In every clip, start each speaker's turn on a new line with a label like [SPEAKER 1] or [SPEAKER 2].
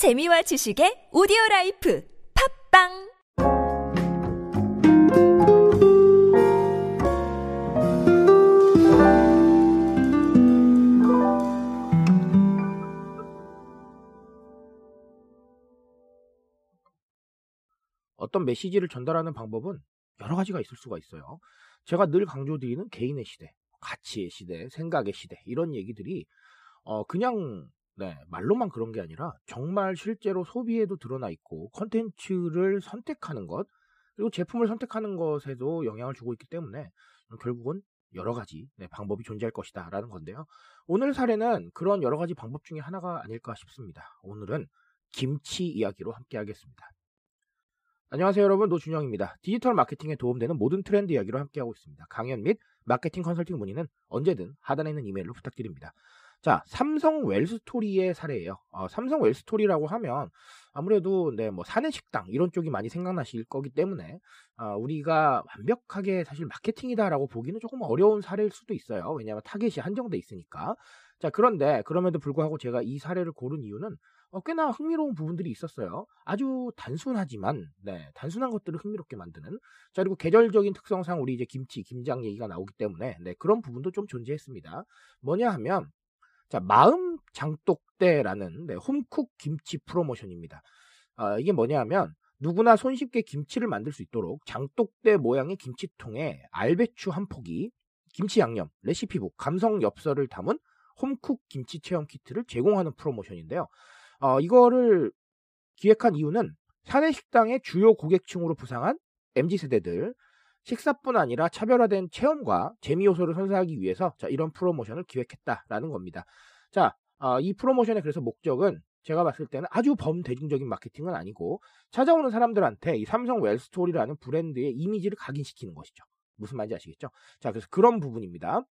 [SPEAKER 1] 재미와 지식의 오디오 life 팟빵
[SPEAKER 2] 어떤 메시지를 전달하는 방법은 여러 가지가 있을 수가 있어요. 제가 늘 강조드리는 개인의 시대, 가치의 시대, 생각의 시대 이런 얘기들이 어 그냥 네, 말로만 그런 게 아니라 정말 실제로 소비에도 드러나 있고 컨텐츠를 선택하는 것 그리고 제품을 선택하는 것에도 영향을 주고 있기 때문에 결국은 여러 가지 네, 방법이 존재할 것이다 라는 건데요. 오늘 사례는 그런 여러 가지 방법 중에 하나가 아닐까 싶습니다. 오늘은 김치 이야기로 함께 하겠습니다. 안녕하세요 여러분 노준영입니다. 디지털 마케팅에 도움되는 모든 트렌드 이야기로 함께하고 있습니다. 강연 및 마케팅 컨설팅 문의는 언제든 하단에 있는 이메일로 부탁드립니다. 자, 삼성 웰스토리의 사례예요. 어, 삼성 웰스토리라고 하면 아무래도 네, 뭐 사내 식당 이런 쪽이 많이 생각나실 거기 때문에 어, 우리가 완벽하게 사실 마케팅이다라고 보기는 조금 어려운 사례일 수도 있어요. 왜냐하면 타겟이 한정돼 있으니까. 자, 그런데 그럼에도 불구하고 제가 이 사례를 고른 이유는 어, 꽤나 흥미로운 부분들이 있었어요. 아주 단순하지만, 네, 단순한 것들을 흥미롭게 만드는. 자, 그리고 계절적인 특성상 우리 이제 김치, 김장 얘기가 나오기 때문에, 네, 그런 부분도 좀 존재했습니다. 뭐냐 하면, 자, 마음 장독대라는, 네, 홈쿡 김치 프로모션입니다. 어, 이게 뭐냐 하면, 누구나 손쉽게 김치를 만들 수 있도록 장독대 모양의 김치통에 알배추 한 포기, 김치 양념, 레시피북, 감성 엽서를 담은 홈쿡 김치 체험 키트를 제공하는 프로모션인데요. 어, 이거를 기획한 이유는 사내 식당의 주요 고객층으로 부상한 MZ세대들, 식사뿐 아니라 차별화된 체험과 재미 요소를 선사하기 위해서 자, 이런 프로모션을 기획했다라는 겁니다. 자, 어, 이 프로모션의 그래서 목적은 제가 봤을 때는 아주 범대중적인 마케팅은 아니고 찾아오는 사람들한테 이 삼성 웰스토리라는 브랜드의 이미지를 각인시키는 것이죠. 무슨 말인지 아시겠죠? 자, 그래서 그런 부분입니다.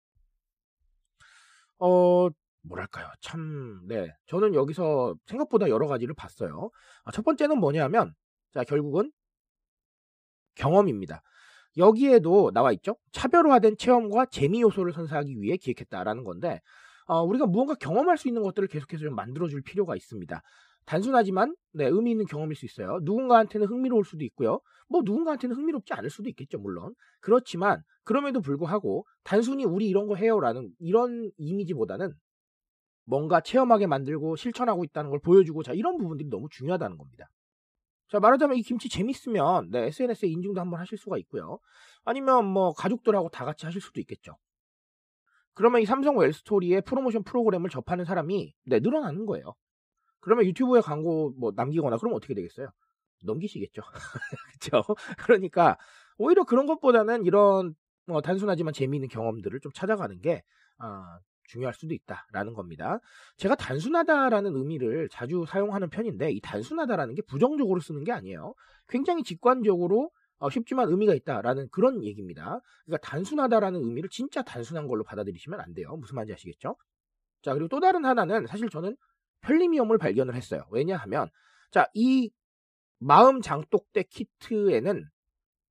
[SPEAKER 2] 어, 뭐랄까요. 참, 네. 저는 여기서 생각보다 여러 가지를 봤어요. 아, 첫 번째는 뭐냐면, 자, 결국은 경험입니다. 여기에도 나와 있죠. 차별화된 체험과 재미 요소를 선사하기 위해 기획했다라는 건데, 어, 우리가 무언가 경험할 수 있는 것들을 계속해서 좀 만들어줄 필요가 있습니다. 단순하지만 네, 의미 있는 경험일 수 있어요. 누군가한테는 흥미로울 수도 있고요. 뭐 누군가한테는 흥미롭지 않을 수도 있겠죠, 물론. 그렇지만 그럼에도 불구하고 단순히 우리 이런 거 해요라는 이런 이미지보다는 뭔가 체험하게 만들고 실천하고 있다는 걸 보여주고 자 이런 부분들이 너무 중요하다는 겁니다. 자 말하자면 이 김치 재밌으면 네, SNS에 인증도 한번 하실 수가 있고요. 아니면 뭐 가족들하고 다 같이 하실 수도 있겠죠. 그러면 이 삼성 웰스토리의 프로모션 프로그램을 접하는 사람이 네, 늘어나는 거예요. 그러면 유튜브에 광고 뭐 남기거나 그러면 어떻게 되겠어요? 넘기시겠죠. 그렇죠? 그러니까 오히려 그런 것보다는 이런 어, 단순하지만 재미있는 경험들을 좀 찾아가는 게 어, 중요할 수도 있다라는 겁니다. 제가 단순하다라는 의미를 자주 사용하는 편인데 이 단순하다라는 게 부정적으로 쓰는 게 아니에요. 굉장히 직관적으로 어, 쉽지만 의미가 있다라는 그런 얘기입니다. 그러니까 단순하다라는 의미를 진짜 단순한 걸로 받아들이시면 안 돼요. 무슨 말인지 아시겠죠? 자 그리고 또 다른 하나는 사실 저는 편리미엄을 발견을 했어요. 왜냐하면 자 이 마음 장독대 키트에는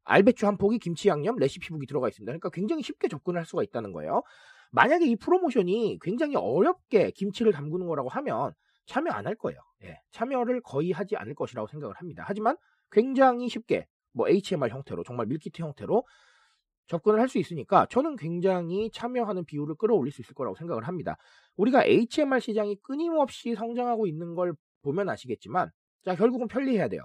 [SPEAKER 2] 알배추 한 포기, 김치 양념, 레시피북이 들어가 있습니다. 그러니까 굉장히 쉽게 접근을 할 수가 있다는 거예요. 만약에 이 프로모션이 굉장히 어렵게 김치를 담그는 거라고 하면 참여 안 할 거예요. 예, 참여를 거의 하지 않을 것이라고 생각을 합니다. 하지만 굉장히 쉽게 뭐 HMR 형태로 정말 밀키트 형태로 접근을 할 수 있으니까 저는 굉장히 참여하는 비율을 끌어올릴 수 있을 거라고 생각을 합니다. 우리가 HMR 시장이 끊임없이 성장하고 있는 걸 보면 아시겠지만 자 결국은 편리해야 돼요.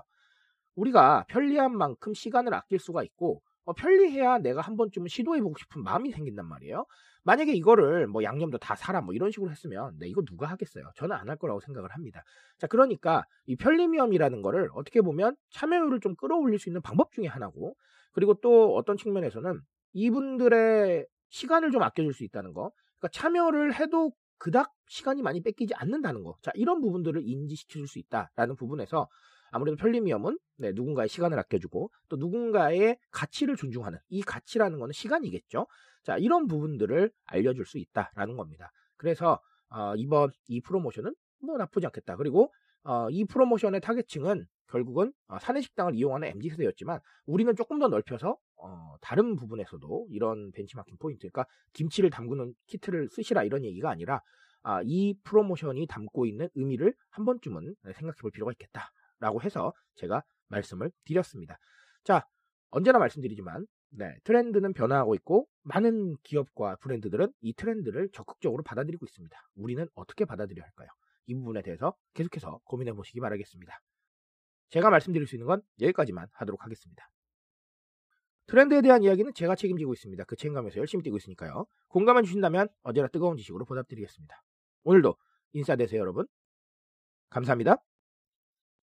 [SPEAKER 2] 우리가 편리한 만큼 시간을 아낄 수가 있고 어, 편리해야 내가 한 번쯤은 시도해보고 싶은 마음이 생긴단 말이에요. 만약에 이거를 뭐 양념도 다 사라 뭐 이런 식으로 했으면 네, 이거 누가 하겠어요? 저는 안 할 거라고 생각을 합니다. 자, 그러니까 이 편리미엄이라는 거를 어떻게 보면 참여율을 좀 끌어올릴 수 있는 방법 중에 하나고 그리고 또 어떤 측면에서는 이분들의 시간을 좀 아껴줄 수 있다는 거. 그러니까 참여를 해도 그닥 시간이 많이 뺏기지 않는다는 거. 자, 이런 부분들을 인지시켜줄 수 있다라는 부분에서 아무래도 편리미엄은 네, 누군가의 시간을 아껴주고 또 누군가의 가치를 존중하는 이 가치라는 거는 시간이겠죠. 자, 이런 부분들을 알려줄 수 있다라는 겁니다. 그래서 어, 이번 이 프로모션은 뭐 나쁘지 않겠다. 그리고 어, 이 프로모션의 타겟층은 결국은 어, 사내식당을 이용하는 MZ세대였지만 우리는 조금 더 넓혀서 어, 다른 부분에서도 이런 벤치마킹 포인트, 그러니까 김치를 담그는 키트를 쓰시라 이런 얘기가 아니라 아, 이 프로모션이 담고 있는 의미를 한 번쯤은 생각해 볼 필요가 있겠다 라고 해서 제가 말씀을 드렸습니다. 자, 언제나 말씀드리지만 네, 트렌드는 변화하고 있고 많은 기업과 브랜드들은 이 트렌드를 적극적으로 받아들이고 있습니다. 우리는 어떻게 받아들여야 할까요? 이 부분에 대해서 계속해서 고민해 보시기 바라겠습니다. 제가 말씀드릴 수 있는 건 여기까지만 하도록 하겠습니다. 트렌드에 대한 이야기는 제가 책임지고 있습니다. 그 책임감에서 열심히 뛰고 있으니까요. 공감해 주신다면 언제나 뜨거운 지식으로 보답드리겠습니다. 오늘도 인사되세요 여러분. 감사합니다.